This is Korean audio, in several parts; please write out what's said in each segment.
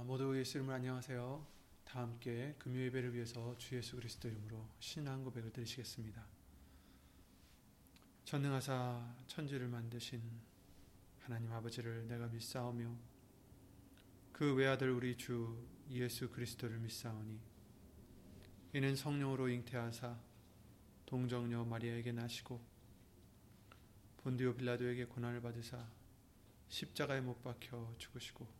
아, 모두 예수 이름으로 안녕하세요. 다 함께 금요 예배를 위해서 주 예수 그리스도 이름으로 신앙 고백을 드리시겠습니다. 전능하사 천지를 만드신 하나님 아버지를 내가 믿사오며 그 외아들 우리 주 예수 그리스도를 믿사오니 이는 성령으로 잉태하사 동정녀 마리아에게 나시고 본디오 빌라도에게 고난을 받으사 십자가에 못 박혀 죽으시고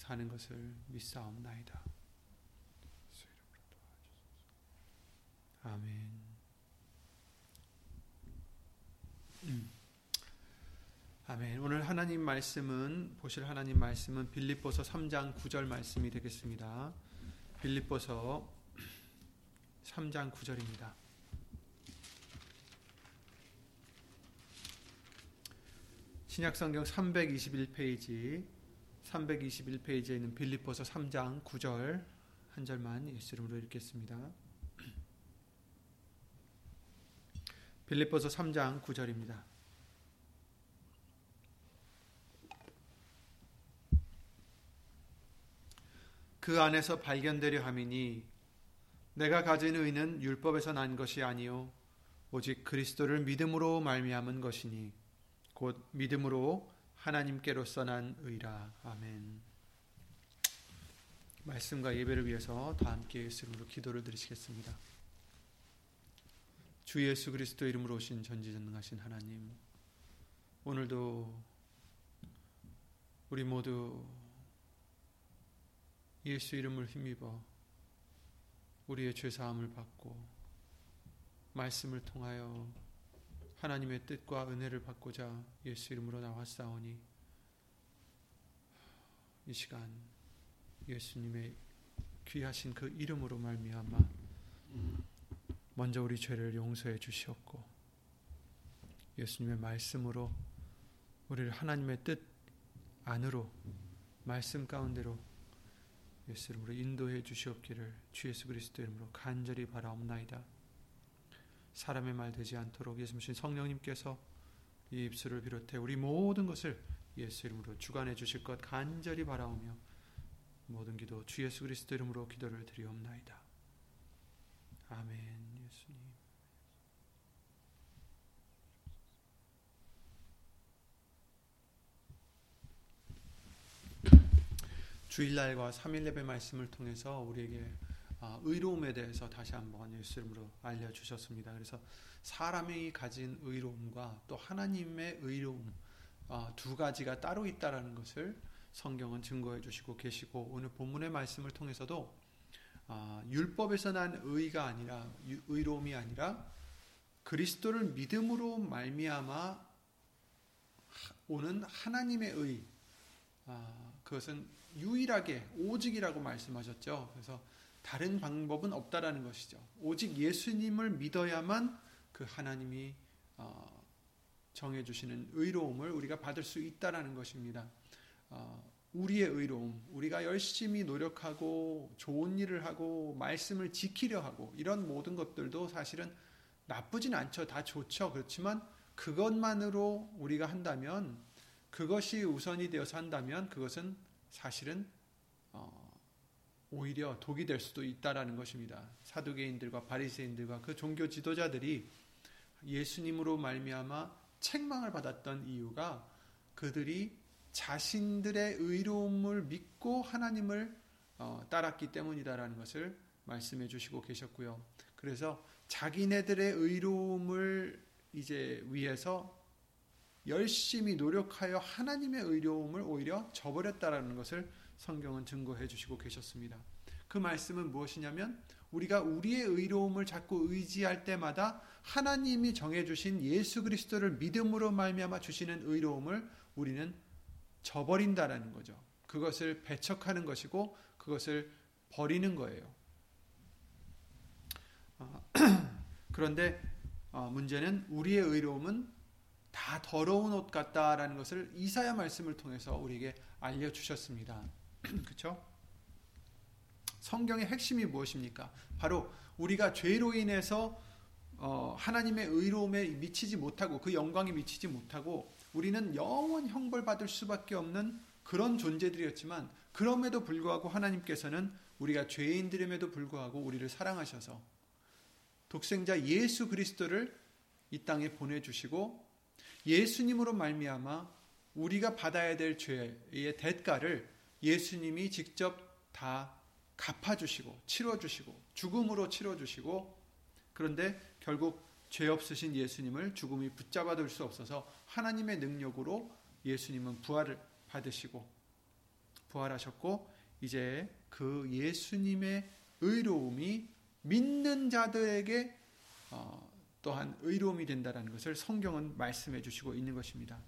사는 것을 믿사옵나이다. 아멘. 음. 아멘. 오늘 하나님 말씀은 보실 하나님 말씀은 빌립보서 3장 9절 말씀이 되겠습니다. 빌립보서 3장 9절입니다. 신약성경 321페이지 321페이지에 있는 빌립보서 3장 9절 한 절만 예수 이름으로 읽겠습니다. 빌립보서 3장 9절입니다. 그 안에서 발견되려 함이니 내가 가진 의는 율법에서 난 것이 아니요 오직 그리스도를 믿음으로 말미암은 것이니 곧 믿음으로 하나님께로서 난 의라. 아멘. 말씀과 예배를 위해서 다 함께 예수님으로 기도를 드리시겠습니다. 주 예수 그리스도 이름으로 오신 전지전능하신 하나님, 오늘도 우리 모두 예수 이름을 힘입어 우리의 죄 사함을 받고 말씀을 통하여 하나님의 뜻과 은혜를 받고자 예수 이름으로 나왔사오니 이 시간 예수님의 귀하신 그 이름으로 말미암아 먼저 우리 죄를 용서해 주시었고 예수님의 말씀으로 우리를 하나님의 뜻 안으로 말씀 가운데로 예수 이름으로 인도해 주시옵기를 주 예수 그리스도 이름으로 간절히 바라옵나이다. 사람의 말 되지 않도록 예수님 성령님께서 이 입술을 비롯해 우리 모든 것을 예수 이름으로 주관해 주실 것 간절히 바라오며 모든 기도 주 예수 그리스도 이름으로 기도를 드리옵나이다. 아멘. 예수님. 주일날과 3일 예배 말씀을 통해서 우리에게 의로움에 대해서 다시 한번 예수 이름으로 알려주셨습니다. 그래서 사람이 가진 의로움과 또 하나님의 의로움 두 가지가 따로 있다라는 것을 성경은 증거해 주시고 계시고 오늘 본문의 말씀을 통해서도 율법에서 난 의가 아니라 의로움이 아니라 그리스도를 믿음으로 말미암아 오는 하나님의 의 그것은 유일하게 오직이라고 말씀하셨죠. 그래서 다른 방법은 없다라는 것이죠. 오직 예수님을 믿어야만 그 하나님이 어, 정해 주시는 의로움을 우리가 받을 수 있다라는 것입니다. 어, 우리의 의로움, 우리가 열심히 노력하고 좋은 일을 하고 말씀을 지키려 하고 이런 모든 것들도 사실은 나쁘진 않죠. 다 좋죠. 그렇지만 그것만으로 우리가 한다면 그것이 우선이 되어서 한다면 그것은 사실은 어, 오히려 독이 될 수도 있다라는 것입니다. 사두개인들과 바리새인들과 그 종교 지도자들이 예수님으로 말미암아 책망을 받았던 이유가 그들이 자신들의 의로움을 믿고 하나님을 어, 따랐기 때문이다라는 것을 말씀해 주시고 계셨고요. 그래서 자기네들의 의로움을 이제 위해서 열심히 노력하여 하나님의 의로움을 오히려 저버렸다라는 것을 성경은 증거해 주시고 계셨습니다. 그 말씀은 무엇이냐면 우리가 우리의 의로움을 자꾸 의지할 때마다 하나님이 정해 주신 예수 그리스도를 믿음으로 말미암아 주시는 의로움을 우리는 저버린다라는 거죠. 그것을 배척하는 것이고 그것을 버리는 거예요. 어, 그런데 어, 문제는 우리의 의로움은 다 더러운 옷 같다라는 것을 이사야 말씀을 통해서 우리에게 알려 주셨습니다. 그렇죠? 성경의 핵심이 무엇입니까? 바로 우리가 죄로 인해서 어, 하나님의 의로움에 미치지 못하고 그 영광에 미치지 못하고 우리는 영원 형벌 받을 수밖에 없는 그런 존재들이었지만 그럼에도 불구하고 하나님께서는 우리가 죄인들임에도 불구하고 우리를 사랑하셔서 독생자 예수 그리스도를 이 땅에 보내주시고 예수님으로 말미암아 우리가 받아야 될 죄의 대가를 예수님이 직접 다 갚아주시고 치러주시고 죽음으로 치러주시고 그런데 결국 죄 없으신 예수님을 죽음이 붙잡아 둘 수 없어서 하나님의 능력으로 예수님은 부활을 받으시고 부활하셨고 이제 그 예수님의 의로움이 믿는 자들에게 어, 또한 의로움이 된다는 것을 성경은 말씀해 주시고 있는 것입니다.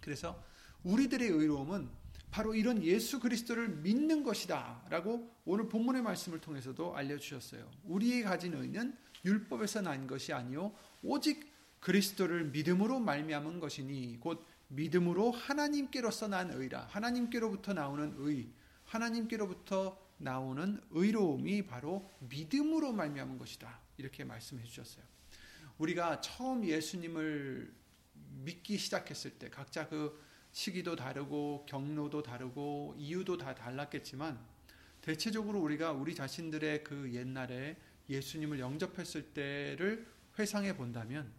그래서 우리들의 의로움은 바로 이런 예수 그리스도를 믿는 것이다 라고 오늘 본문의 말씀을 통해서도 알려주셨어요. 우리의 가진 의는 율법에서 난 것이 아니요 오직 그리스도를 믿음으로 말미암은 것이니 곧 믿음으로 하나님께로서 난 의라 하나님께로부터 나오는 의 하나님께로부터 나오는 의로움이 바로 믿음으로 말미암은 것이다 이렇게 말씀해 주셨어요. 우리가 처음 예수님을 믿기 시작했을 때 각자 그 시기도 다르고 경로도 다르고 이유도 다 달랐겠지만 대체적으로 우리가 우리 자신들의 그 옛날에 예수님을 영접했을 때를 회상해 본다면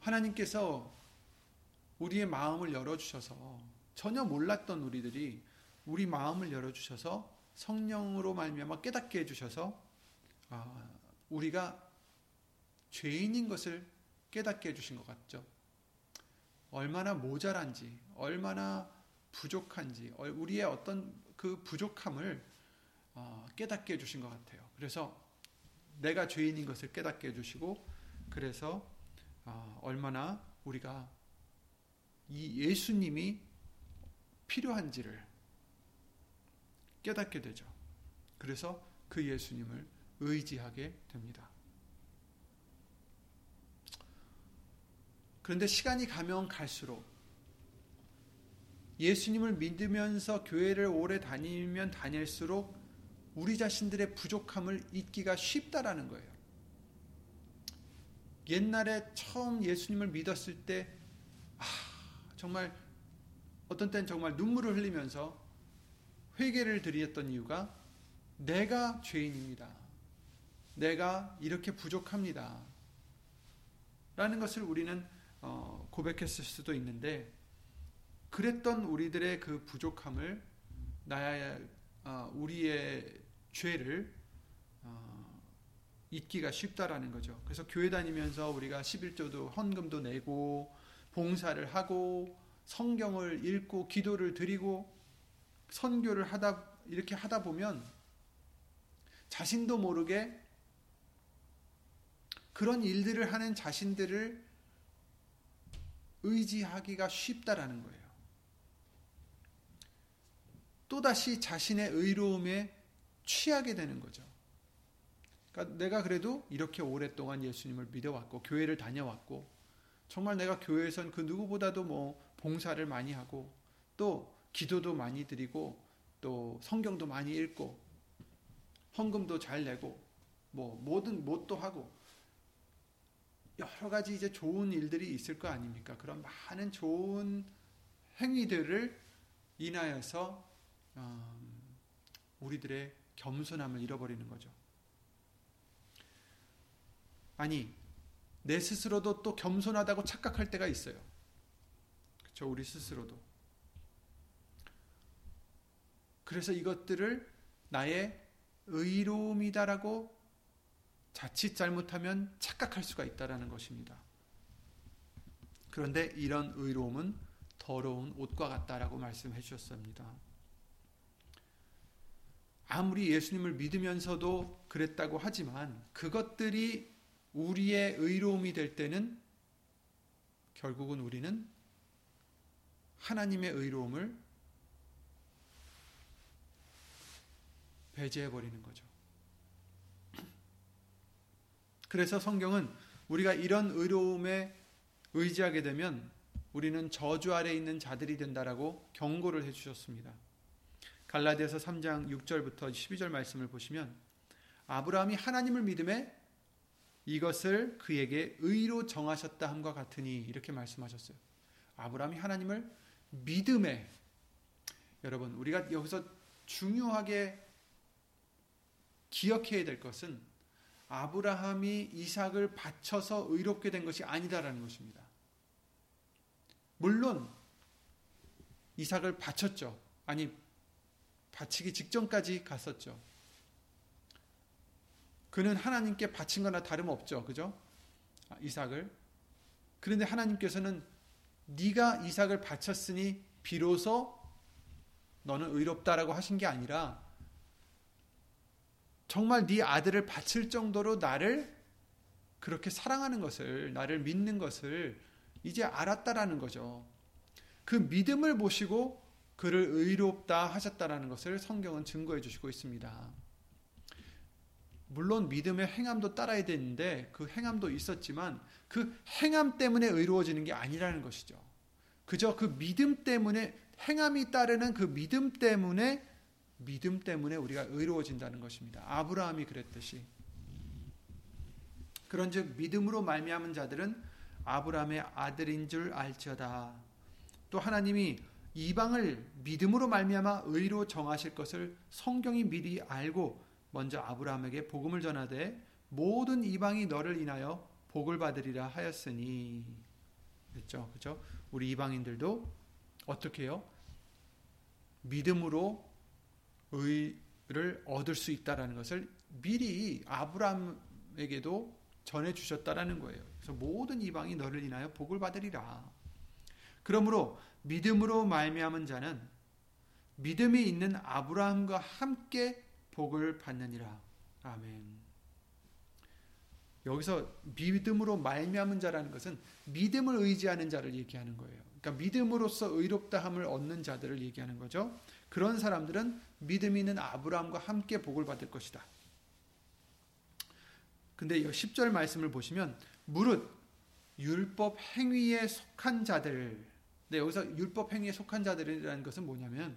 하나님께서 우리의 마음을 열어주셔서 전혀 몰랐던 우리들이 우리 마음을 열어주셔서 성령으로 말미암아 깨닫게 해주셔서 아, 우리가 죄인인 것을 깨닫게 해주신 것 같죠. 얼마나 모자란지, 얼마나 부족한지, 우리의 어떤 그 부족함을 어, 깨닫게 해주신 것 같아요. 그래서 내가 죄인인 것을 깨닫게 해주시고, 그래서 어, 얼마나 우리가 이 예수님이 필요한지를 깨닫게 되죠. 그래서 그 예수님을 의지하게 됩니다. 그런데 시간이 가면 갈수록 예수님을 믿으면서 교회를 오래 다니면 다닐수록 우리 자신들의 부족함을 잊기가 쉽다라는 거예요. 옛날에 처음 예수님을 믿었을 때, 아, 정말 어떤 때는 정말 눈물을 흘리면서 회개를 드렸던 이유가 내가 죄인입니다. 내가 이렇게 부족합니다. 라는 것을 우리는 어, 고백했을 수도 있는데 그랬던 우리들의 그 부족함을 나야 어, 우리의 죄를 어, 잊기가 쉽다라는 거죠. 그래서 교회 다니면서 우리가 11조도 헌금도 내고 봉사를 하고 성경을 읽고 기도를 드리고 선교를 하다 이렇게 하다 보면 자신도 모르게 그런 일들을 하는 자신들을 의지하기가 쉽다라는 거예요. 또다시 자신의 의로움에 취하게 되는 거죠. 그러니까 내가 그래도 이렇게 오랫동안 예수님을 믿어왔고 교회를 다녀왔고 정말 내가 교회에선 그 누구보다도 뭐 봉사를 많이 하고 또 기도도 많이 드리고 또 성경도 많이 읽고 헌금도 잘 내고 뭐 뭐든 뭣도 하고 여러 가지 이제 좋은 일들이 있을 거 아닙니까? 그런 많은 좋은 행위들을 인하여서 음, 우리들의 겸손함을 잃어버리는 거죠. 아니, 내 스스로도 또 겸손하다고 착각할 때가 있어요. 그렇죠? 우리 스스로도. 그래서 이것들을 나의 의로움이다라고 자칫 잘못하면 착각할 수가 있다라는 것입니다. 그런데 이런 의로움은 더러운 옷과 같다라고 말씀해 주셨습니다. 아무리 예수님을 믿으면서도 그랬다고 하지만 그것들이 우리의 의로움이 될 때는 결국은 우리는 하나님의 의로움을 배제해 버리는 거죠. 그래서 성경은 우리가 이런 의로움에 의지하게 되면 우리는 저주 아래 있는 자들이 된다라고 경고를 해 주셨습니다. 갈라디아서 3장 6절부터 12절 말씀을 보시면 아브라함이 하나님을 믿음에 이것을 그에게 의로 정하셨다 함과 같으니 이렇게 말씀하셨어요. 아브라함이 하나님을 믿음에 여러분 우리가 여기서 중요하게 기억해야 될 것은 아브라함이 이삭을 바쳐서 의롭게 된 것이 아니다라는 것입니다. 물론 이삭을 바쳤죠. 아니 바치기 직전까지 갔었죠. 그는 하나님께 바친 거나 다름없죠. 그죠? 아, 이삭을. 그런데 하나님께서는 네가 이삭을 바쳤으니 비로소 너는 의롭다라고 하신 게 아니라 정말 네 아들을 바칠 정도로 나를 그렇게 사랑하는 것을 나를 믿는 것을 이제 알았다라는 거죠. 그 믿음을 보시고 그를 의롭다 하셨다라는 것을 성경은 증거해 주시고 있습니다. 물론 믿음의 행함도 따라야 되는데 그 행함도 있었지만 그 행함 때문에 의로워지는 게 아니라는 것이죠. 그저 그 믿음 때문에 행함이 따르는 그 믿음 때문에 믿음 때문에 우리가 의로워진다는 것입니다. 아브라함이 그랬듯이. 그런즉 믿음으로 말미암은 자들은 아브라함의 아들인 줄 알지어다. 또 하나님이 이방을 믿음으로 말미암아 의로 정하실 것을 성경이 미리 알고 먼저 아브라함에게 복음을 전하되 모든 이방이 너를 인하여 복을 받으리라 하였으니 그렇죠. 그렇죠? 우리 이방인들도 어떻게 해요? 믿음으로 의를 얻을 수 있다라는 것을 미리 아브라함에게도 전해 주셨다라는 거예요. 그래서 모든 이방이 너를 인하여 복을 받으리라. 그러므로 믿음으로 말미암은 자는 믿음이 있는 아브라함과 함께 복을 받느니라. 아멘. 여기서 믿음으로 말미암은 자라는 것은 믿음을 의지하는 자를 얘기하는 거예요. 그러니까 믿음으로써 의롭다함을 얻는 자들을 얘기하는 거죠. 그런 사람들은 믿음 있는 아브라함과 함께 복을 받을 것이다. 근데 10절 말씀을 보시면 무릇 율법 행위에 속한 자들. 네, 여기서 율법 행위에 속한 자들이라는 것은 뭐냐면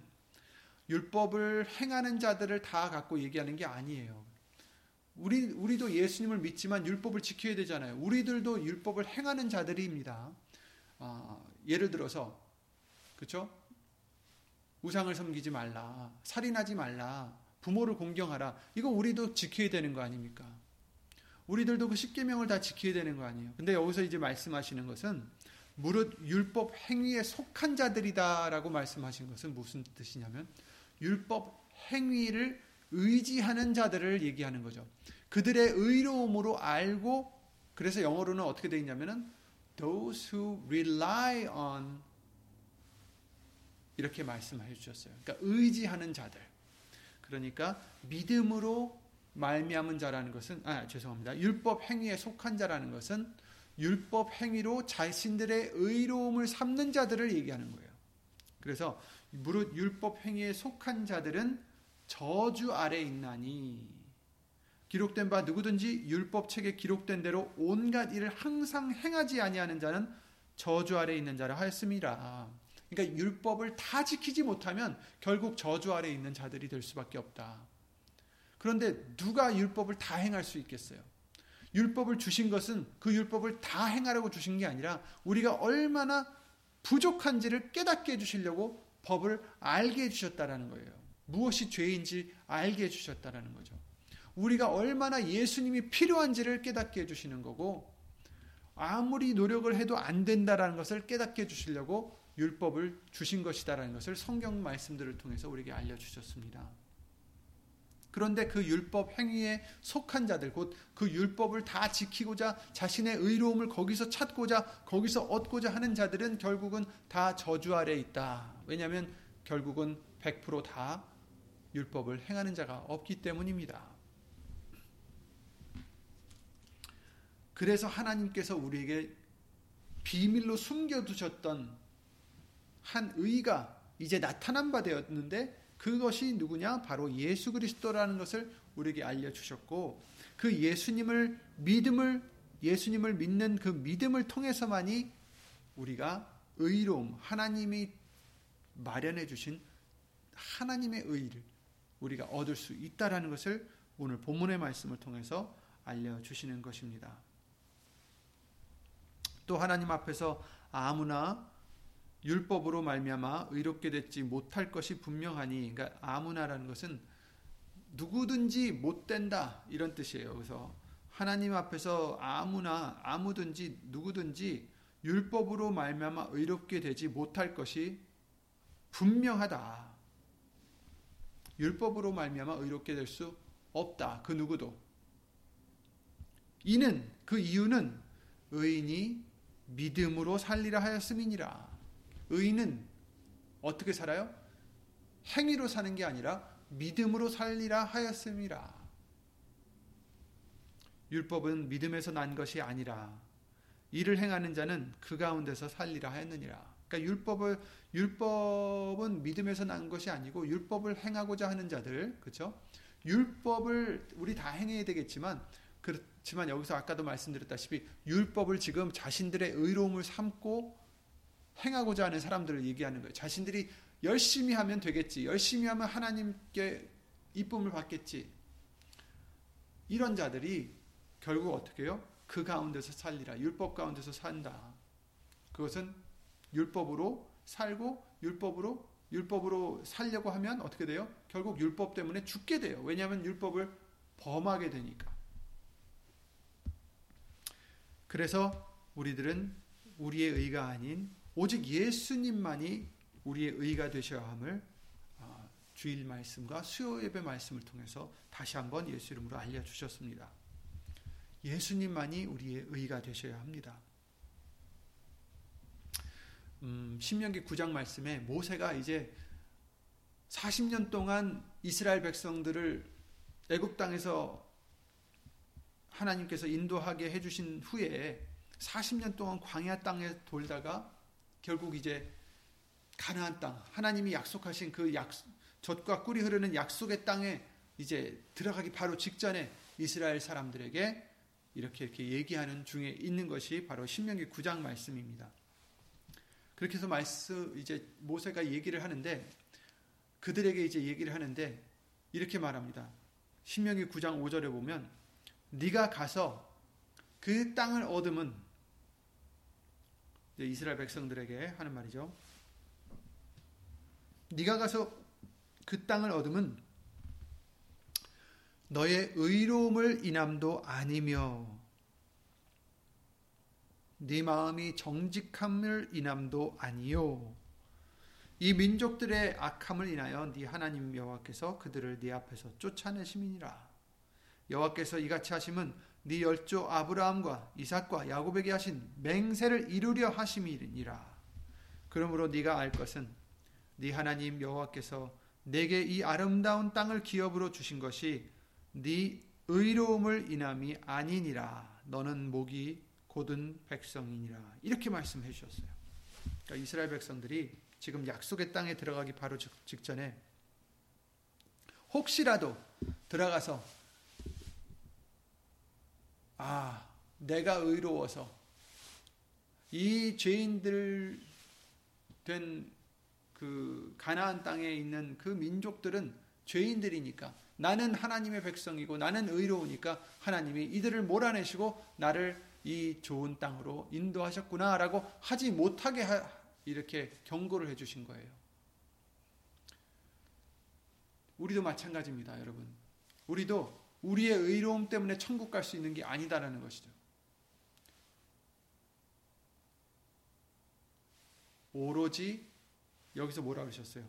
율법을 행하는 자들을 다 갖고 얘기하는 게 아니에요. 우리 우리도 예수님을 믿지만 율법을 지켜야 되잖아요. 우리들도 율법을 행하는 자들입니다. 어, 예를 들어서 그렇죠? 우상을 섬기지 말라, 살인하지 말라, 부모를 공경하라. 이거 우리도 지켜야 되는 거 아닙니까? 우리들도 그 십계명을 다 지켜야 되는 거 아니에요. 근데 여기서 이제 말씀하시는 것은 무릇 율법 행위에 속한 자들이다라고 말씀하신 것은 무슨 뜻이냐면 율법 행위를 의지하는 자들을 얘기하는 거죠. 그들의 의로움으로 알고 그래서 영어로는 어떻게 되어 있냐면은 those who rely on 이렇게 말씀해 주셨어요. 그러니까 의지하는 자들. 그러니까 믿음으로 말미암은 자라는 것은 아 죄송합니다. 율법 행위에 속한 자라는 것은 율법 행위로 자신들의 의로움을 삼는 자들을 얘기하는 거예요. 그래서 무릇 율법 행위에 속한 자들은 저주 아래 있나니 기록된 바 누구든지 율법 책에 기록된 대로 온갖 일을 항상 행하지 아니하는 자는 저주 아래 있는 자라 하였습니다. 그러니까 율법을 다 지키지 못하면 결국 저주 아래 있는 자들이 될 수밖에 없다. 그런데 누가 율법을 다 행할 수 있겠어요? 율법을 주신 것은 그 율법을 다 행하라고 주신 게 아니라 우리가 얼마나 부족한지를 깨닫게 해주시려고 법을 알게 해주셨다라는 거예요. 무엇이 죄인지 알게 해주셨다라는 거죠. 우리가 얼마나 예수님이 필요한지를 깨닫게 해주시는 거고 아무리 노력을 해도 안 된다라는 것을 깨닫게 해주시려고 율법을 주신 것이다라는 것을 성경 말씀들을 통해서 우리에게 알려주셨습니다. 그런데 그 율법 행위에 속한 자들, 곧 그 율법을 다 지키고자 자신의 의로움을 거기서 찾고자 거기서 얻고자 하는 자들은 결국은 다 저주 아래 있다. 왜냐하면 결국은 100%다 율법을 행하는 자가 없기 때문입니다. 그래서 하나님께서 우리에게 비밀로 숨겨두셨던 한 의가 이제 나타난 바 되었는데 그것이 누구냐? 바로 예수 그리스도라는 것을 우리에게 알려주셨고 그 예수님을 믿음을 예수님을 믿는 그 믿음을 통해서만이 우리가 의로움 하나님이 마련해 주신 하나님의 의를 우리가 얻을 수 있다라는 것을 오늘 본문의 말씀을 통해서 알려 주시는 것입니다. 또 하나님 앞에서 아무나 율법으로 말미암아 의롭게 됐지 못할 것이 분명하니 그러니까 아무나라는 것은 누구든지 못 된다 이런 뜻이에요. 그래서 하나님 앞에서 아무나 아무든지 누구든지 율법으로 말미암아 의롭게 되지 못할 것이 분명하다. 율법으로 말미암아 의롭게 될 수 없다. 그 누구도. 이는 그 이유는 의인이 믿음으로 살리라 하였음이니라. 의인은 어떻게 살아요? 행위로 사는 게 아니라 믿음으로 살리라 하였음이라. 율법은 믿음에서 난 것이 아니라 이를 행하는 자는 그 가운데서 살리라 하였느니라. 그러니까 율법을 율법은 믿음에서 난 것이 아니고 율법을 행하고자 하는 자들, 그렇죠? 율법을 우리 다 행해야 되겠지만 그렇지만 여기서 아까도 말씀드렸다시피 율법을 지금 자신들의 의로움을 삼고 행하고자 하는 사람들을 얘기하는 거예요. 자신들이 열심히 하면 되겠지. 열심히 하면 하나님께 이쁨을 받겠지. 이런 자들이 결국 어떻게 해요? 그 가운데서 살리라. 율법 가운데서 산다. 그것은 율법으로 살고 율법으로 율법으로 살려고 하면 어떻게 돼요? 결국 율법 때문에 죽게 돼요. 왜냐하면 율법을 범하게 되니까. 그래서 우리들은 우리의 의가 아닌 오직 예수님만이 우리의 의가 되셔야 함을 아, 주일 말씀과 수요 예배 말씀을 통해서 다시 한번 예수 이름으로 알려 주셨습니다. 예수님만이 우리의 의가 되셔야 합니다. 음, 신명기 9장 말씀에 모세가 이제 40년 동안 이스라엘 백성들을 애굽 땅에서 하나님께서 인도하게 해주신 후에 40년 동안 광야 땅에 돌다가 결국 이제 가나안 땅 하나님이 약속하신 그 약, 젖과 꿀이 흐르는 약속의 땅에 이제 들어가기 바로 직전에 이스라엘 사람들에게 이렇게 이렇게 얘기하는 중에 있는 것이 바로 신명기 9장 말씀입니다. 그렇게 해서 말씀 이제 모세가 얘기를 하는데 그들에게 이제 얘기를 하는데 이렇게 말합니다. 신명기 9장 5절에 보면 네가 가서 그 땅을 얻으면 이스라엘 백성들에게 하는 말이죠. 네가 가서 그 땅을 얻으면 너의 의로움을 인함도 아니며 네 마음이 정직함을 인함도 아니요 이 민족들의 악함을 인하여 네 하나님 여호와께서 그들을 네 앞에서 쫓아내심이니라 여호와께서 이같이 하심은 네 열조 아브라함과 이삭과 야곱에게 하신 맹세를 이루려 하심이니라. 그러므로 네가 알 것은 네 하나님 여호와께서 내게 이 아름다운 땅을 기업으로 주신 것이 네 의로움을 인함이 아니니라. 너는 목이 곧은 백성이니라. 이렇게 말씀해 주셨어요. 그러니까 이스라엘 백성들이 지금 약속의 땅에 들어가기 바로 직전에 혹시라도 들어가서 아 내가 의로워서 이 죄인들 된 그 가나안 땅에 있는 그 민족들은 죄인들이니까 나는 하나님의 백성이고 나는 의로우니까 하나님이 이들을 몰아내시고 나를 이 좋은 땅으로 인도하셨구나라고 하지 못하게 하, 이렇게 경고를 해 주신 거예요. 우리도 마찬가지입니다, 여러분. 우리도 우리의 의로움 때문에 천국 갈 수 있는 게 아니다라는 것이죠. 오로지 여기서 뭐라 그러셨어요?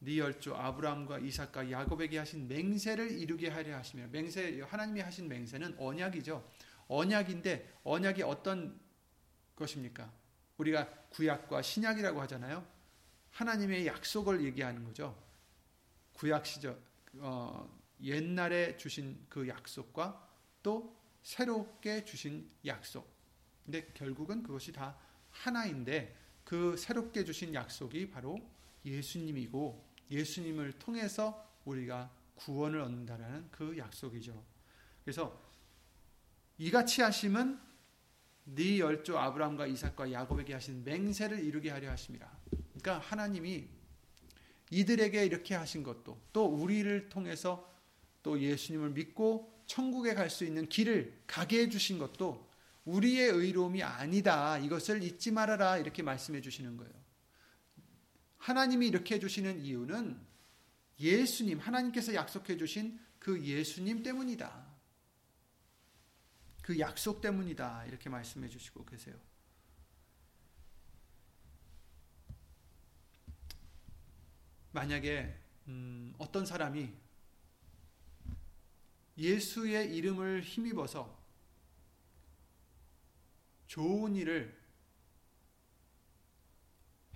네 열조 아브라함과 이삭과 야곱에게 하신 맹세를 이루게 하려 하시며 맹세 하나님이 하신 맹세는 언약이죠. 언약인데 언약이 어떤 것입니까? 우리가 구약과 신약이라고 하잖아요. 하나님의 약속을 얘기하는 거죠. 구약 시절 어, 옛날에 주신 그 약속과 또 새롭게 주신 약속. 근데 결국은 그것이 다 하나인데 그 새롭게 주신 약속이 바로 예수님이고 예수님을 통해서 우리가 구원을 얻는다라는 그 약속이죠. 그래서 이같이 하심은 네 열조 아브라함과 이삭과 야곱에게 하신 맹세를 이루게 하려 하심이라. 그러니까 하나님이 이들에게 이렇게 하신 것도 또 우리를 통해서 또 예수님을 믿고 천국에 갈 수 있는 길을 가게 해 주신 것도 우리의 의로움이 아니다. 이것을 잊지 말아라. 이렇게 말씀해 주시는 거예요. 하나님이 이렇게 해 주시는 이유는 예수님, 하나님께서 약속해 주신 그 예수님 때문이다. 그 약속 때문이다. 이렇게 말씀해 주시고 계세요. 만약에 음, 어떤 사람이 예수의 이름을 힘입어서 좋은 일을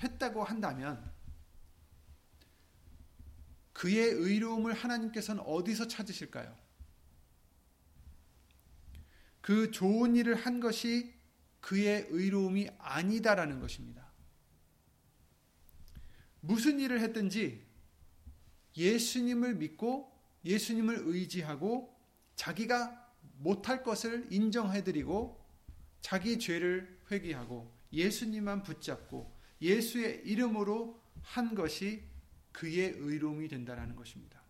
했다고 한다면 그의 의로움을 하나님께서는 어디서 찾으실까요? 그 좋은 일을 한 것이 그의 의로움이 아니다라는 것입니다. 무슨 일을 했든지 예수님을 믿고 예수님을 의지하고 자기가 못할 것을 인정해드리고 자기 죄를 회개하고 예수님만 붙잡고 예수의 이름으로 한 것이 그의 의로움이 된다라는 것입니다.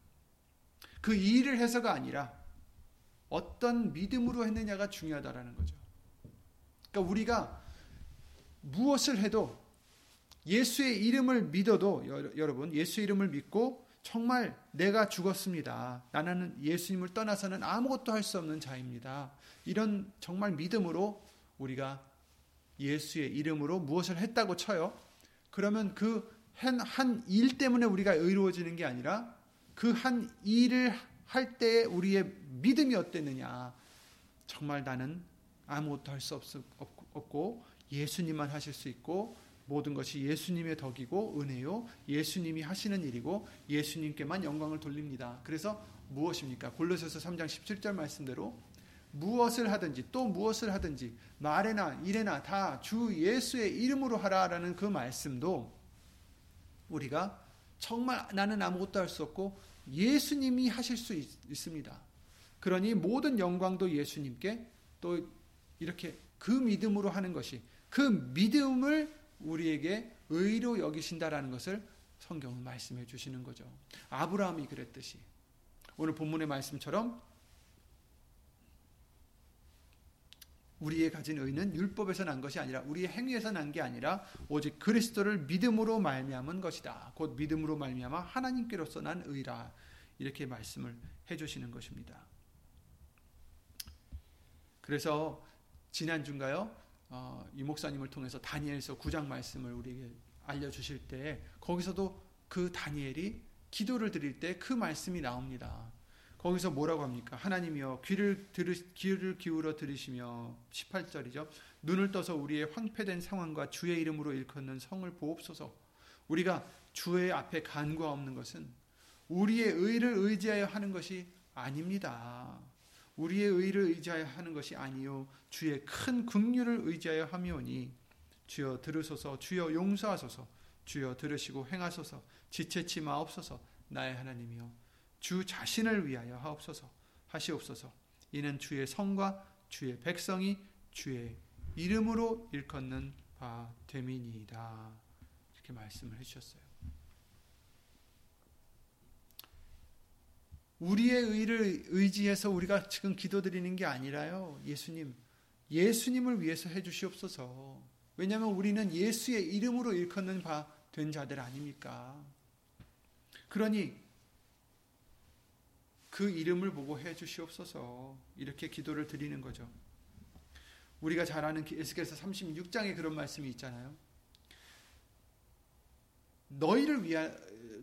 그 일을 해서가 아니라 어떤 믿음으로 했느냐가 중요하다라는 거죠. 그러니까 우리가 무엇을 해도 예수의 이름을 믿어도 여러분 예수 이름을 믿고 정말 내가 죽었습니다. 나는 예수님을 떠나서는 아무것도 할 수 없는 자입니다. 이런 정말 믿음으로 우리가 예수의 이름으로 무엇을 했다고 쳐요. 그러면 그 한 일 때문에 우리가 의로워지는 게 아니라 그 한 일을 할때 우리의 믿음이 어땠느냐. 정말 나는 아무것도 할 수 없고 예수님만 하실 수 있고 모든 것이 예수님의 덕이고 은혜요. 예수님이 하시는 일이고 예수님께만 영광을 돌립니다. 그래서 무엇입니까? 골로새서 3장 17절 말씀대로 무엇을 하든지 또 무엇을 하든지 말에나 일에나 다 주 예수의 이름으로 하라라는 그 말씀도 우리가 정말 나는 아무것도 할 수 없고 예수님이 하실 수 있, 습니다 그러니 모든 영광도 예수님께 또 이렇게 그 믿음으로 하는 것이 그 믿음을 우리에게 의로 여기신다라는 것을 성경은 말씀해 주시는 거죠. 아브라함이 그랬듯이 오늘 본문의 말씀처럼 우리의 가진 의는 율법에서 난 것이 아니라 우리의 행위에서 난 게 아니라 오직 그리스도를 믿음으로 말미암은 것이다. 곧 믿음으로 말미암아 하나님께로서 난 의라. 이렇게 말씀을 해 주시는 것입니다. 그래서 지난 주인가요? 어, 이 목사님을 통해서 다니엘서 9장 말씀을 우리에게 알려주실 때 거기서도 그 다니엘이 기도를 드릴 때 그 말씀이 나옵니다. 거기서 뭐라고 합니까? 하나님이여 귀를 들으, 귀를 기울여 들으시며 18절이죠. 눈을 떠서 우리의 황폐된 상황과 주의 이름으로 일컫는 성을 보옵소서. 우리가 주의 앞에 간과 없는 것은 우리의 의를 의지하여 하는 것이 아닙니다. 우리의 의를 의지하여 하는 것이 아니요 주의 큰 긍휼을 의지하여 하며니 주여 들으소서 주여 용서하소서 주여 들으시고 행하소서 지체치 마옵소서 나의 하나님이여 주 자신을 위하여 하옵소서 하시옵소서. 이는 주의 성과 주의 백성이 주의 이름으로 일컫는 바 됨이니이다. 이렇게 말씀을 해주셨어요. 우리의 의를 의지해서 우리가 지금 기도드리는 게 아니라요. 예수님, 예수님을 위해서 해주시옵소서. 왜냐하면 우리는 예수의 이름으로 일컫는 바 된 자들 아닙니까? 그러니 그 이름을 보고 해 주시옵소서. 이렇게 기도를 드리는 거죠. 우리가 잘 아는 에스겔서 36장에 그런 말씀이 있잖아요. 너희를 위하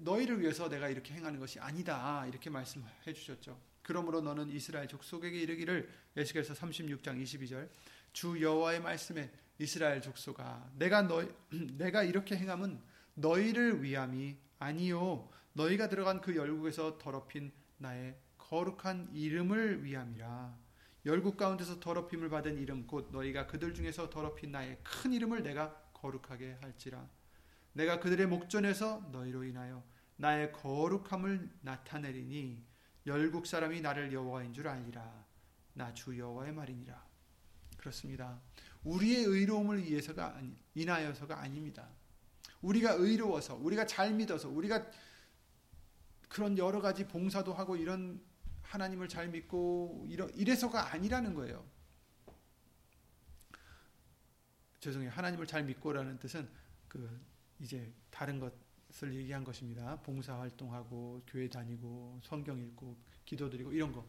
너희를 위해서 내가 이렇게 행하는 것이 아니다. 이렇게 말씀해 주셨죠. 그러므로 너는 이스라엘 족속에게 이르기를 에스겔서 36장 22절 주 여호와의 말씀에 이스라엘 족속아 내가 너 내가 이렇게 행함은 너희를 위함이 아니요 너희가 들어간 그 열국에서 더럽힌 나의 거룩한 이름을 위함이라. 열국 가운데서 더럽힘을 받은 이름 곧 너희가 그들 중에서 더럽힌 나의 큰 이름을 내가 거룩하게 할지라. 내가 그들의 목전에서 너희로 인하여 나의 거룩함을 나타내리니 열국 사람이 나를 여호와인 줄 알리라. 나 주 여호와의 말이니라. 그렇습니다. 우리의 의로움을 위해서가 아니, 인하여서가 아닙니다. 우리가 의로워서, 우리가 잘 믿어서, 우리가 그런 여러 가지 봉사도 하고 이런 하나님을 잘 믿고 이러, 이래서가 아니라는 거예요. 죄송해요. 하나님을 잘 믿고라는 뜻은 그 이제 다른 것을 얘기한 것입니다. 봉사 활동하고 교회 다니고 성경 읽고 기도드리고 이런 거.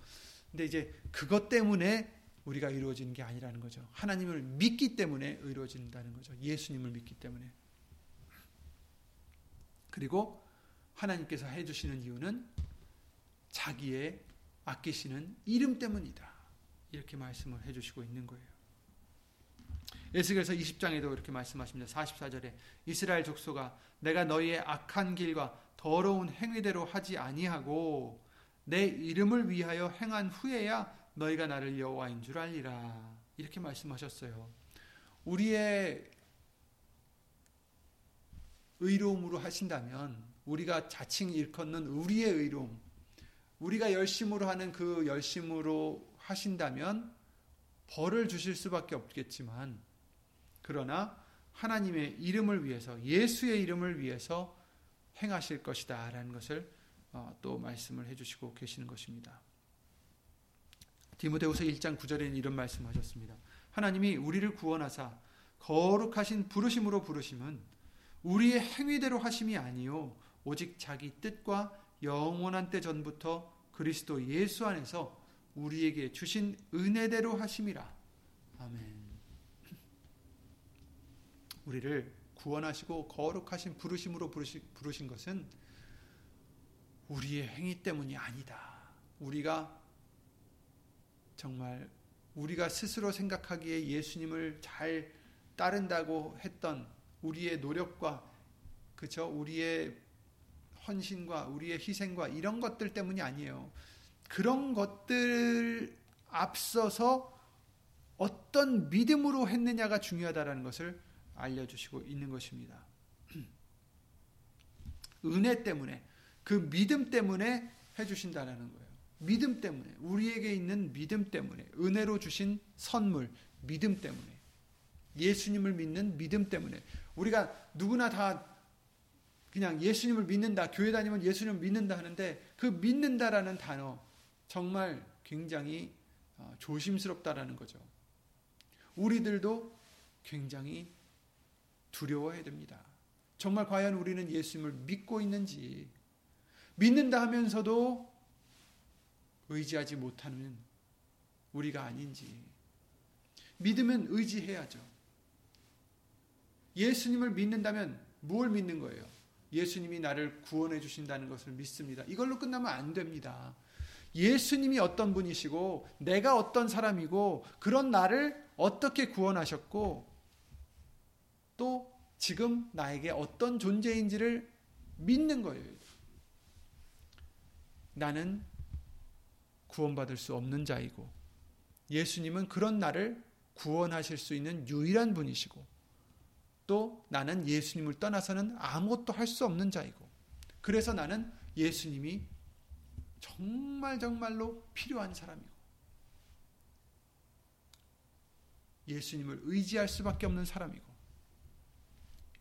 근데 이제 그것 때문에 우리가 이루어지는 게 아니라는 거죠. 하나님을 믿기 때문에 이루어진다는 거죠. 예수님을 믿기 때문에. 그리고 하나님께서 해주시는 이유는 자기의 아끼시는 이름 때문이다. 이렇게 말씀을 해주시고 있는 거예요. 에스겔서 20장에도 이렇게 말씀하십니다. 44절에 이스라엘 족속아 내가 너희의 악한 길과 더러운 행위대로 하지 아니하고 내 이름을 위하여 행한 후에야 너희가 나를 여호와인 줄 알리라. 이렇게 말씀하셨어요. 우리의 의로움으로 하신다면 우리가 자칭 일컫는 우리의 의로움 우리가 열심으로 하는 그 열심으로 하신다면 벌을 주실 수밖에 없겠지만 그러나 하나님의 이름을 위해서 예수의 이름을 위해서 행하실 것이다 라는 것을 어, 또 말씀을 해주시고 계시는 것입니다. 디모데후서 1장 9절에는 이런 말씀하셨습니다. 하나님이 우리를 구원하사 거룩하신 부르심으로 부르심은 우리의 행위대로 하심이 아니요 오직 자기 뜻과 영원한 때 전부터 그리스도 예수 안에서 우리에게 주신 은혜대로 하심이라. 아멘. 우리를 구원하시고 거룩하신 부르심으로 부르신 것은 우리의 행위 때문이 아니다. 우리가 정말 우리가 스스로 생각하기에 예수님을 잘 따른다고 했던 우리의 노력과 그쵸 우리의 헌신과 우리의 희생과 이런 것들 때문이 아니에요. 그런 것들 앞서서 어떤 믿음으로 했느냐가 중요하다라는 것을 알려주시고 있는 것입니다. 은혜 때문에 그 믿음 때문에 해주신다는 거예요. 믿음 때문에 우리에게 있는 믿음 때문에 은혜로 주신 선물 믿음 때문에 예수님을 믿는 믿음 때문에 우리가 누구나 다 그냥 예수님을 믿는다 교회 다니면 예수님을 믿는다 하는데 그 믿는다라는 단어 정말 굉장히 어, 조심스럽다라는 거죠. 우리들도 굉장히 두려워해야 됩니다. 정말 과연 우리는 예수님을 믿고 있는지 믿는다 하면서도 의지하지 못하는 우리가 아닌지 믿으면 의지해야죠. 예수님을 믿는다면 뭘 믿는 거예요? 예수님이 나를 구원해 주신다는 것을 믿습니다. 이걸로 끝나면 안 됩니다. 예수님이 어떤 분이시고 내가 어떤 사람이고 그런 나를 어떻게 구원하셨고 또 지금 나에게 어떤 존재인지를 믿는 거예요. 나는 구원받을 수 없는 자이고 예수님은 그런 나를 구원하실 수 있는 유일한 분이시고 또 나는 예수님을 떠나서는 아무것도 할 수 없는 자이고 그래서 나는 예수님이 정말 정말로 필요한 사람이고 예수님을 의지할 수밖에 없는 사람이고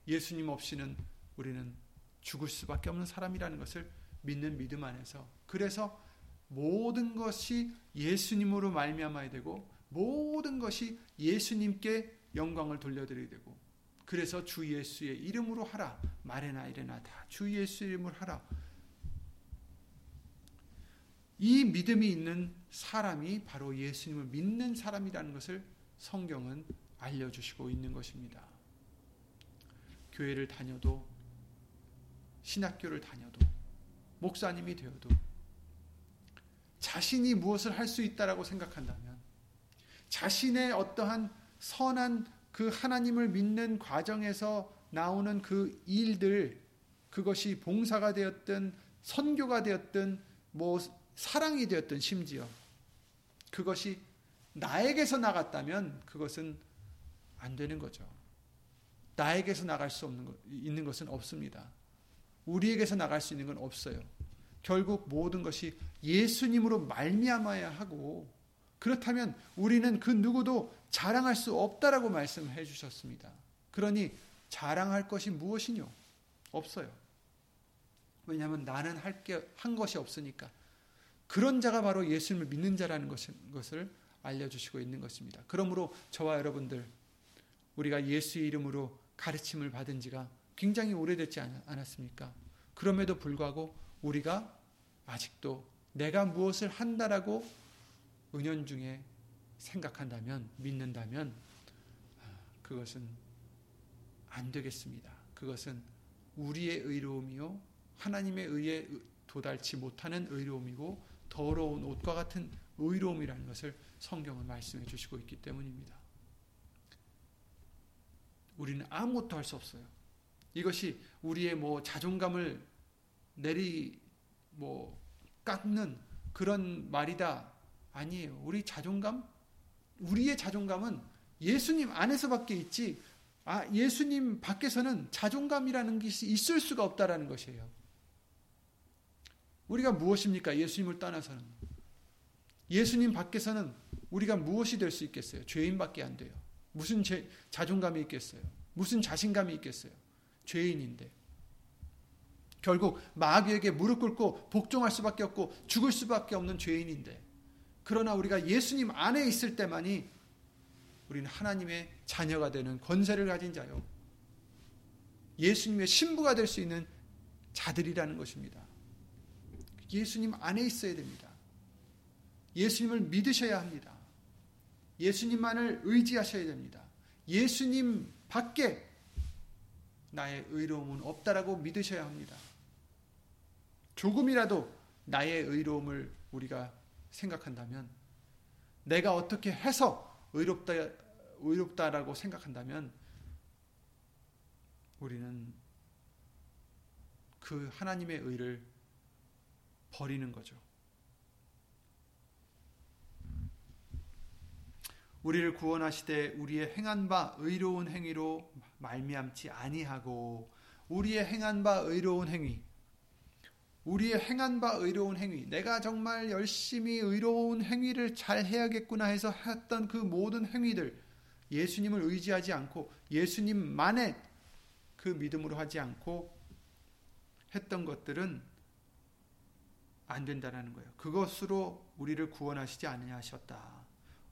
예수님 없이는 우리는 죽을 수밖에 없는 사람이라는 것을 믿는 믿음 안에서 그래서 모든 것이 예수님으로 말미암아야 되고 모든 것이 예수님께 영광을 돌려드려야 되고 그래서 주 예수의 이름으로 하라. 말해나 이래나 다. 주 예수의 이름으로 하라. 이 믿음이 있는 사람이 바로 예수님을 믿는 사람이라는 것을 성경은 알려주시고 있는 것입니다. 교회를 다녀도 신학교를 다녀도 목사님이 되어도 자신이 무엇을 할 수 있다라고 생각한다면 자신의 어떠한 선한 그 하나님을 믿는 과정에서 나오는 그 일들 그것이 봉사가 되었든 선교가 되었든 뭐 사랑이 되었든 심지어 그것이 나에게서 나갔다면 그것은 안 되는 거죠. 나에게서 나갈 수 없는 것, 있는 것은 없습니다. 우리에게서 나갈 수 있는 건 없어요. 결국 모든 것이 예수님으로 말미암아야 하고 그렇다면 우리는 그 누구도 자랑할 수 없다라고 말씀해 주셨습니다. 그러니 자랑할 것이 무엇이뇨? 없어요. 왜냐하면 나는 할 게 한 것이 없으니까. 그런 자가 바로 예수님을 믿는 자라는 것을 알려주시고 있는 것입니다. 그러므로 저와 여러분들 우리가 예수의 이름으로 가르침을 받은 지가 굉장히 오래됐지 않았습니까? 그럼에도 불구하고 우리가 아직도 내가 무엇을 한다라고 은연중에 생각한다면 믿는다면 아, 그것은 안 되겠습니다. 그것은 우리의 의로움이요 하나님의 의에 도달치 못하는 의로움이고 더러운 옷과 같은 의로움이라는 것을 성경은 말씀해 주시고 있기 때문입니다. 우리는 아무것도 할 수 없어요. 이것이 우리의 뭐 자존감을 내리 뭐 깎는 그런 말이다 아니에요. 우리 자존감 우리의 자존감은 예수님 안에서밖에 있지 아 예수님 밖에서는 자존감이라는 것이 있을 수가 없다라는 것이에요. 우리가 무엇입니까? 예수님을 떠나서는 예수님 밖에서는 우리가 무엇이 될 수 있겠어요? 죄인밖에 안 돼요. 무슨 제, 자존감이 있겠어요? 무슨 자신감이 있겠어요? 죄인인데. 결국 마귀에게 무릎 꿇고 복종할 수밖에 없고 죽을 수밖에 없는 죄인인데. 그러나 우리가 예수님 안에 있을 때만이 우리는 하나님의 자녀가 되는 권세를 가진 자요. 예수님의 신부가 될 수 있는 자들이라는 것입니다. 예수님 안에 있어야 됩니다. 예수님을 믿으셔야 합니다. 예수님만을 의지하셔야 됩니다. 예수님 밖에 나의 의로움은 없다라고 믿으셔야 합니다. 조금이라도 나의 의로움을 우리가 생각한다면 내가 어떻게 해서 의롭다 의롭다라고 생각한다면 우리는 그 하나님의 의를 버리는 거죠. 우리를 구원하시되 우리의 행한 바 의로운 행위로 말미암지 아니하고 우리의 행한 바 의로운 행위 우리의 행한 바 의로운 행위 내가 정말 열심히 의로운 행위를 잘 해야겠구나 해서 했던 그 모든 행위들 예수님을 의지하지 않고 예수님만의 그 믿음으로 하지 않고 했던 것들은 안 된다라는 거예요. 그것으로 우리를 구원하시지 아니하셨다.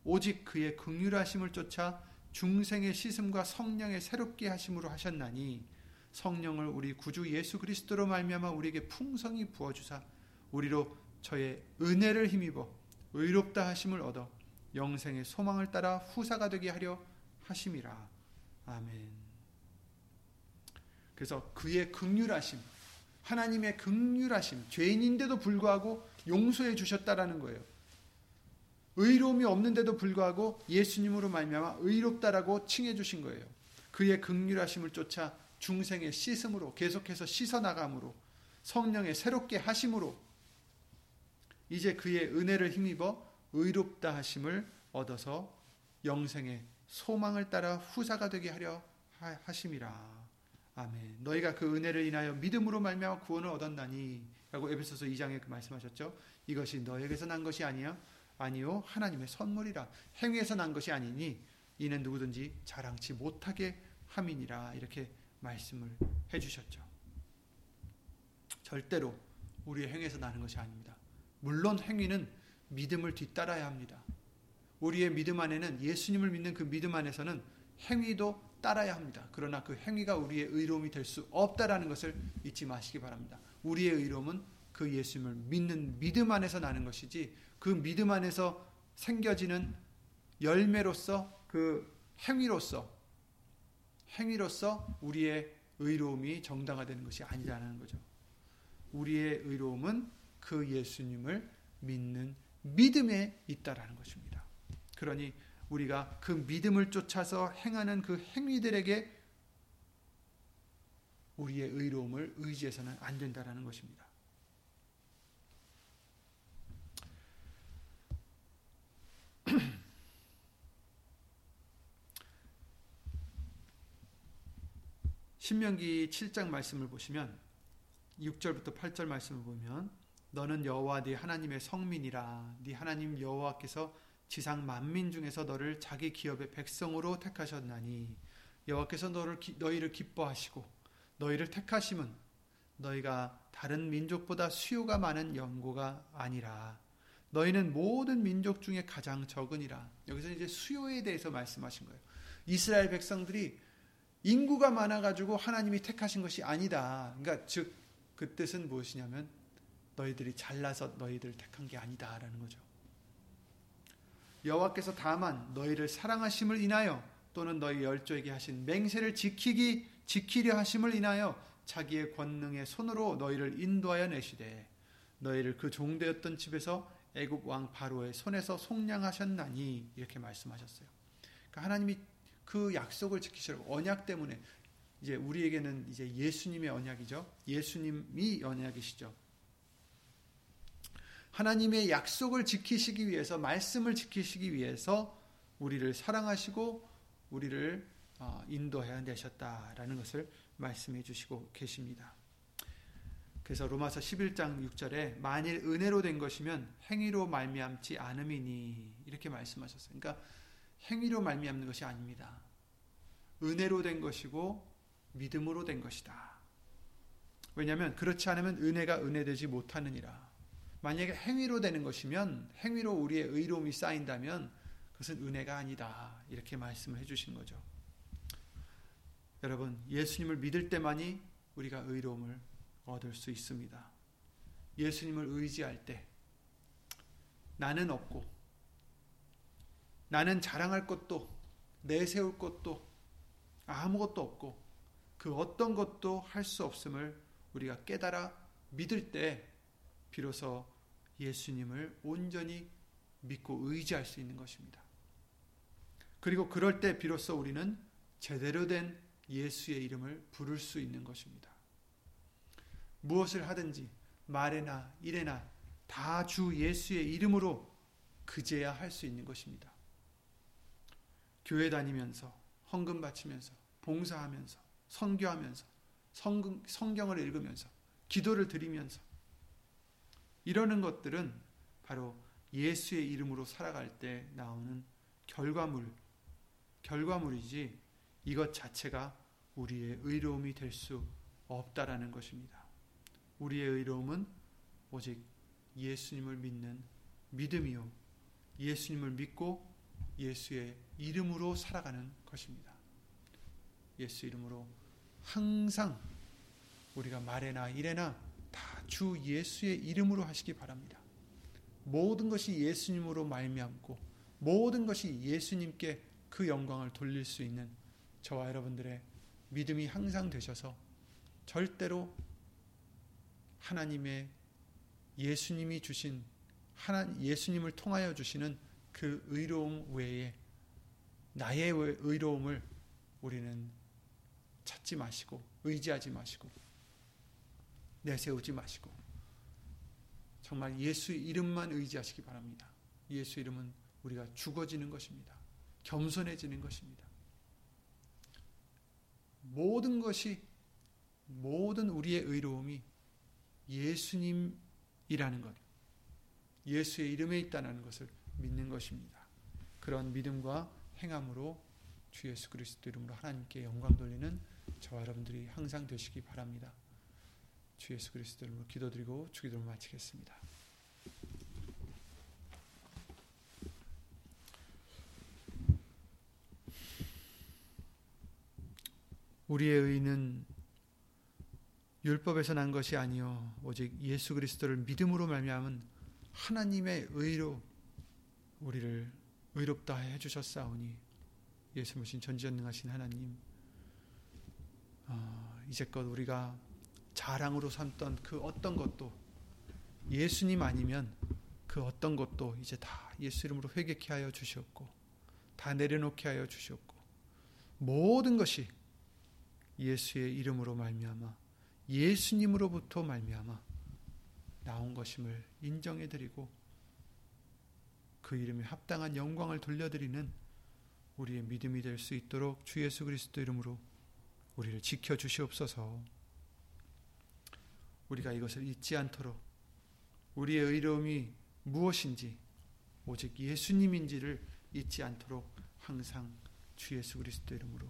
오직 그의 극률하심을 쫓아 중생의 시슴과 성령의 새롭게 하심으로 하셨나니 성령을 우리 구주 예수 그리스도로 말미암아 우리에게 풍성히 부어 주사 우리로 저의 은혜를 힘입어 의롭다 하심을 얻어 영생의 소망을 따라 후사가 되게 하려 하심이라. 아멘. 그래서 그의 극률하심 하나님의 극률하심, 죄인인데도 불구하고 용서해 주셨다라는 거예요. 의로움이 없는데도 불구하고 예수님으로 말미암아 의롭다라고 칭해 주신 거예요. 그의 극률하심을 쫓아 중생의 씻음으로 계속해서 씻어 나감으로 성령의 새롭게 하심으로 이제 그의 은혜를 힘입어 의롭다 하심을 얻어서 영생의 소망을 따라 후사가 되게 하려 하심이라. 아멘. 너희가 그 은혜를 인하여 믿음으로 말미암아 구원을 얻었나니 라고 에베소서 2장에 그 말씀하셨죠. 이것이 너에게서 난 것이 아니야 아니요 하나님의 선물이라 행위에서 난 것이 아니니 이는 누구든지 자랑치 못하게 함이니라 이렇게 말씀을 해 주셨죠. 절대로 우리의 행위에서 나는 것이 아닙니다. 물론 행위는 믿음을 뒤따라야 합니다. 우리의 믿음 안에는 예수님을 믿는 그 믿음 안에서는 행위도 따라야 합니다. 그러나 그 행위가 우리의 의로움이 될 수 없다라는 것을 잊지 마시기 바랍니다. 우리의 의로움은 그 예수님을 믿는 믿음 안에서 나는 것이지 그 믿음 안에서 생겨지는 열매로서 그 행위로서 행위로서 우리의 의로움이 정당화되는 것이 아니라는 거죠. 우리의 의로움은 그 예수님을 믿는 믿음에 있다라는 것입니다. 그러니 우리가 그 믿음을 쫓아서 행하는 그 행위들에게 우리의 의로움을 의지해서는 안 된다라는 것입니다. 신명기 7장 말씀을 보시면 6절부터 8절 말씀을 보면 너는 여호와 네 하나님의 성민이라 네 하나님 여호와께서 지상 만민 중에서 너를 자기 기업의 백성으로 택하셨나니 여호와께서 너를 너희를 기뻐하시고 너희를 택하심은 너희가 다른 민족보다 수요가 많은 연고가 아니라 너희는 모든 민족 중에 가장 적으니라. 여기서 이제 수요에 대해서 말씀하신 거예요. 이스라엘 백성들이 인구가 많아가지고 하나님이 택하신 것이 아니다. 그러니까 즉 그 뜻은 무엇이냐면 너희들이 잘나서 너희들 택한 게 아니다라는 거죠. 여호와께서 다만 너희를 사랑하심을 인하여 또는 너희 열조에게 하신 맹세를 지키기 지키려 하심을 인하여 자기의 권능의 손으로 너희를 인도하여 내시되 너희를 그 종되었던 집에서 애굽 왕 바로의 손에서 속량하셨나니 이렇게 말씀하셨어요. 그러니까 하나님이 그 약속을 지키시라고 언약 때문에 이제 우리에게는 이제 예수님의 언약이죠. 예수님이 언약이시죠. 하나님의 약속을 지키시기 위해서 말씀을 지키시기 위해서 우리를 사랑하시고 우리를 어, 인도해야 되셨다라는 것을 말씀해 주시고 계십니다. 그래서 로마서 11장 6절에 만일 은혜로 된 것이면 행위로 말미암지 않음이니 이렇게 말씀하셨어요. 그러니까 행위로 말미암는 것이 아닙니다. 은혜로 된 것이고 믿음으로 된 것이다. 왜냐하면 그렇지 않으면 은혜가 은혜되지 못하느니라. 만약에 행위로 되는 것이면 행위로 우리의 의로움이 쌓인다면 그것은 은혜가 아니다. 이렇게 말씀을 해주신 거죠. 여러분 예수님을 믿을 때만이 우리가 의로움을 얻을 수 있습니다. 예수님을 의지할 때 나는 없고 나는 자랑할 것도 내세울 것도 아무것도 없고 그 어떤 것도 할 수 없음을 우리가 깨달아 믿을 때 비로소 예수님을 온전히 믿고 의지할 수 있는 것입니다. 그리고 그럴 때 비로소 우리는 제대로 된 예수의 이름을 부를 수 있는 것입니다. 무엇을 하든지 말에나 일에나 다 주 예수의 이름으로 그제야 할 수 있는 것입니다. 교회 다니면서 헌금 바치면서 봉사하면서 선교하면서 성경, 성경을 읽으면서 기도를 드리면서 이러는 것들은 바로 예수의 이름으로 살아갈 때 나오는 결과물 결과물이지 이것 자체가 우리의 의로움이 될 수 없다라는 것입니다. 우리의 의로움은 오직 예수님을 믿는 믿음이요. 예수님을 믿고 예수의 이름으로 살아가는 것입니다. 예수 이름으로 항상 우리가 말에나 일에나 다 주 예수의 이름으로 하시기 바랍니다. 모든 것이 예수님으로 말미암고 모든 것이 예수님께 그 영광을 돌릴 수 있는 저와 여러분들의 믿음이 항상 되셔서 절대로 하나님의 예수님이 주신 하나 예수님을 통하여 주시는 그 의로움 외에 나의 의로움을 우리는 찾지 마시고 의지하지 마시고 내세우지 마시고 정말 예수 이름만 의지하시기 바랍니다. 예수 이름은 우리가 죽어지는 것입니다. 겸손해지는 것입니다. 모든 것이 모든 우리의 의로움이 예수님이라는 것, 예수의 이름에 있다는 것을 믿는 것입니다. 그런 믿음과 행함으로 주 예수 그리스도 이름으로 하나님께 영광 돌리는 저와 여러분들이 항상 되시기 바랍니다. 주 예수 그리스도 이름으로 기도드리고 주기도를 마치겠습니다. 우리의 의는 율법에서 난 것이 아니요 오직 예수 그리스도를 믿음으로 말미암은 하나님의 의로 우리를 의롭다 해 주셨사오니 예수 모신 전지전능하신 하나님 어, 이제껏 우리가 자랑으로 삼던 그 어떤 것도 예수님 아니면 그 어떤 것도 이제 다 예수 이름으로 회개케 하여 주셨고 다 내려놓게 하여 주셨고 모든 것이 예수의 이름으로 말미암아 예수님으로부터 말미암아 나온 것임을 인정해 드리고 그 이름에 합당한 영광을 돌려드리는 우리의 믿음이 될 수 있도록 주 예수 그리스도 이름으로 우리를 지켜 주시옵소서. 우리가 이것을 잊지 않도록 우리의 의로움이 무엇인지 오직 예수님인지를 잊지 않도록 항상 주 예수 그리스도 이름으로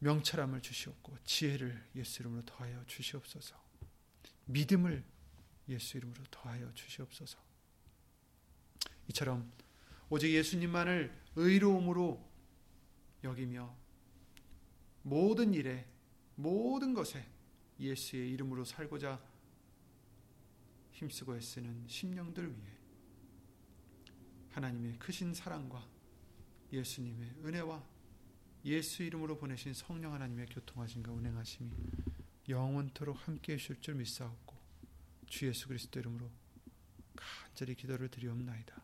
명철함을 주시옵고 지혜를 예수 이름으로 더하여 주시옵소서. 믿음을 예수 이름으로 더하여 주시옵소서. 이처럼 오직 예수님만을 의로움으로 여기며 모든 일에 모든 것에 예수의 이름으로 살고자 힘쓰고 애쓰는 심령들 위해 하나님의 크신 사랑과 예수님의 은혜와 예수 이름으로 보내신 성령 하나님의 교통하심과 운행하심이 영원토록 함께 해 주실 줄 믿사옵고 주 예수 그리스도 이름으로 간절히 기도를 드리옵나이다.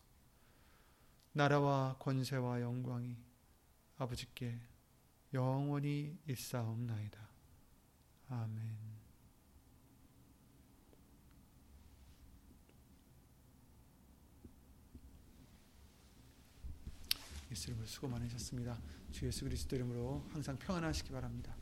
나라와 권세와 영광이 아버지께 영원히 있사옵나이다. 아멘. 예수 이름으로 수고 많으셨습니다. 주 예수 그리스도 이름으로 항상 평안하시기 바랍니다.